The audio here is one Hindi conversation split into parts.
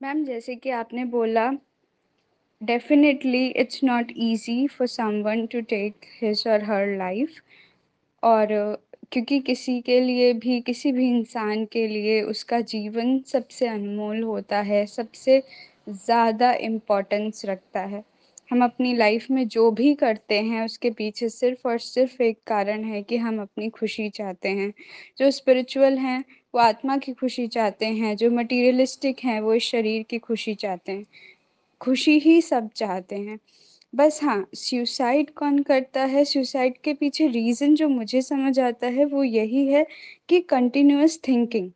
मैम, जैसे कि आपने बोला definitely it's not easy for someone to take his और हर लाइफ और, क्योंकि किसी के लिए भी, किसी भी इंसान के लिए उसका जीवन सबसे अनमोल होता है, सबसे ज़्यादा इम्पोर्टेंस रखता है। हम अपनी लाइफ में जो भी करते हैं, उसके पीछे सिर्फ़ और सिर्फ़ एक कारण है कि हम अपनी खुशी चाहते हैं। जो स्पिरिचुअल हैं, वो आत्मा की खुशी चाहते हैं, जो मटीरियलिस्टिक हैं, वो शरीर की खुशी चाहते हैं। खुशी ही सब चाहते हैं। बस हाँ सुसाइड कौन करता है? सुसाइड के पीछे रीज़न जो मुझे समझ आता है, वो यही है कि कंटिन्यूस थिंकिंग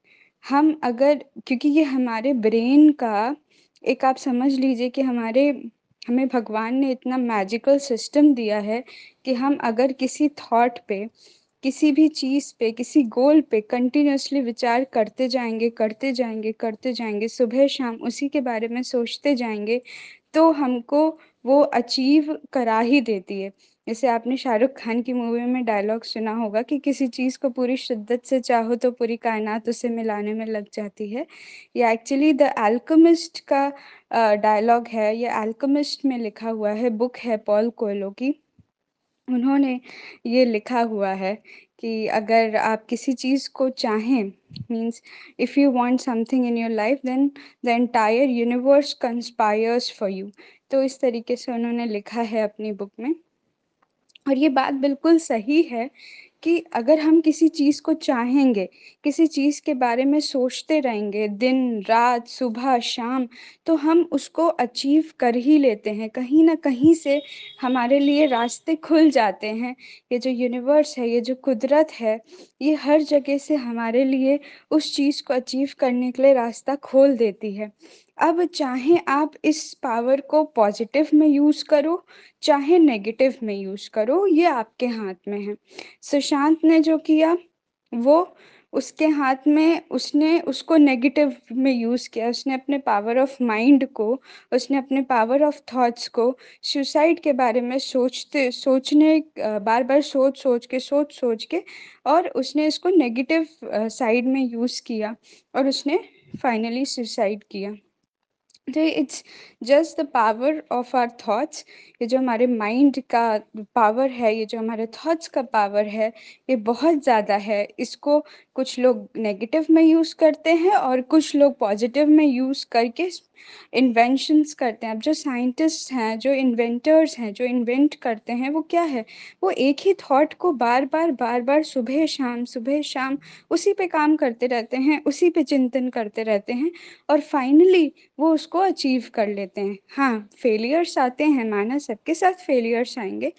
हम अगर, क्योंकि ये हमारे ब्रेन का, एक आप समझ लीजिए कि हमारे हमें भगवान ने इतना मैजिकल सिस्टम दिया है कि हम अगर किसी थॉट पे, किसी भी चीज़ पे, किसी गोल पे कंटिन्यूसली विचार करते जाएँगे करते जाएँगे करते जाएँगे, सुबह शाम उसी के बारे में सोचते जाएँगे तो हमको वो अचीव करा ही देती है। जैसे आपने शाहरुख खान की मूवी में डायलॉग सुना होगा कि किसी चीज़ को पूरी शिद्दत से चाहो तो पूरी कायनात उसे मिलाने में लग जाती है। ये एक्चुअली द एल्कमिस्ट का डायलॉग है। ये एल्कमिस्ट में लिखा हुआ है। बुक है पॉल कोयलो की। उन्होंने ये लिखा हुआ है कि अगर आप किसी चीज़ को चाहें means if you want something in your life then the entire universe conspires for you तो इस तरीके से उन्होंने लिखा है अपनी बुक में। और ये बात बिल्कुल सही है कि अगर हम किसी चीज़ को चाहेंगे, किसी चीज़ के बारे में सोचते रहेंगे, दिन, रात, सुबह, शाम तो हम उसको अचीव कर ही लेते हैं। कहीं ना कहीं से हमारे लिए रास्ते खुल जाते हैं। ये जो यूनिवर्स है, ये जो कुदरत है, ये हर जगह से हमारे लिए उस चीज़ को अचीव करने के लिए रास्ता खोल देती है। अब चाहे आप इस पावर को पॉजिटिव में यूज़ करो, चाहे नेगेटिव में यूज़ करो, ये आपके हाथ में है। सुशांत ने जो किया, वो उसके हाथ में उसने उसको नेगेटिव में यूज़ किया। उसने अपने पावर ऑफ़ माइंड को, उसने अपने पावर ऑफ़ थॉट्स को सुसाइड के बारे में सोचते, सोचने बार बार सोच सोच के, सोच सोच के और उसने इसको नेगेटिव साइड में यूज़ किया और उसने फाइनली सुसाइड किया। तो it's just the power of our thoughts ये जो हमारे माइंड का पावर है, ये जो हमारे थॉट्स का पावर है, ये बहुत ज़्यादा है। इसको कुछ लोग नेगेटिव में यूज़ करते हैं और कुछ लोग पॉजिटिव में यूज़ करके इन्वेंशंस करते हैं। अब जो साइंटिस्ट हैं, जो इन्वेंटर्स हैं, जो इन्वेंट करते हैं, वो क्या है? वो एक ही थॉट को बार बार बार बार सुबह शाम सुबह शाम, उसी पे काम करते रहते हैं, उसी पे चिंतन करते रहते हैं और फाइनली वो उसको अचीव कर लेते हैं। हाँ फेलियर्स आते हैं, माना सबके साथ फेलियर्स आएँगे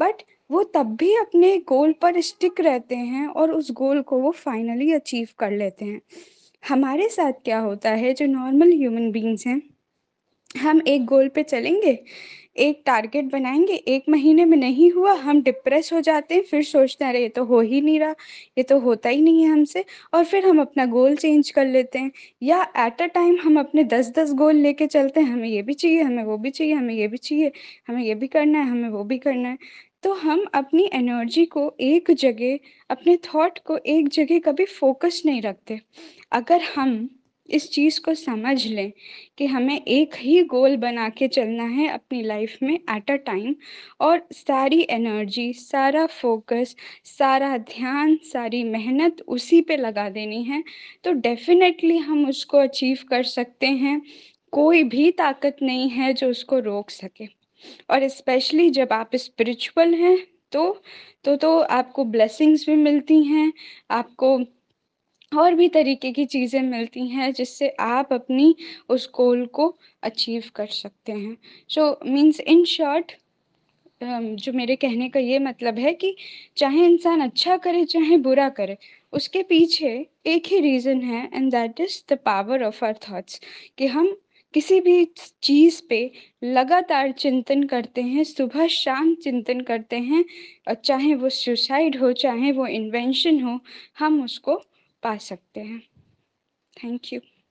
बट वो तब भी अपने गोल पर स्टिक रहते हैं और उस गोल को वो फाइनली अचीव कर लेते हैं। हमारे साथ क्या होता है, जो नॉर्मल ह्यूमन बींग्स हैं, हम एक गोल पे चलेंगे, एक टारगेट बनाएँगे, एक महीने में नहीं हुआ, हम डिप्रेस हो जाते हैं, फिर सोचते हैं, अरे, ये तो हो ही नहीं रहा, ये तो होता ही नहीं है हमसे। और फिर हम अपना गोल चेंज कर लेते हैं, या एट अ टाइम हम अपने दस दस गोल लेके चलते हैं, हमें ये भी चाहिए, हमें वो भी चाहिए, हमें ये भी चाहिए, हमें ये भी करना है, हमें वो भी करना है। तो हम अपनी एनर्जी को एक जगह, अपने थॉट को एक जगह कभी फोकस नहीं रखते। अगर हम इस चीज़ को समझ लें कि हमें एक ही गोल बना के चलना है अपनी लाइफ में एट अ टाइम और सारी एनर्जी सारा फोकस सारा ध्यान, सारी मेहनत उसी पे लगा देनी है तो डेफिनेटली हम उसको अचीव कर सकते हैं। कोई भी ताकत नहीं है जो उसको रोक सके। और स्पेशली जब आप स्पिरिचुअल हैं तो तो तो आपको ब्लेसिंग्स भी मिलती हैं, आपको और भी तरीके की चीज़ें मिलती हैं जिससे आप अपनी उस गोल को अचीव कर सकते हैं। सो मीन्स इन शॉर्ट जो मेरे कहने का ये मतलब है कि चाहे इंसान अच्छा करे, चाहे बुरा करे, उसके पीछे एक ही रीज़न है and that is the power of our thoughts कि हम किसी भी चीज़ पे लगातार चिंतन करते हैं, सुबह शाम चिंतन करते हैं चाहे वो सुसाइड हो, चाहे वो इन्वेंशन हो, हम उसको पा सकते हैं। Thank you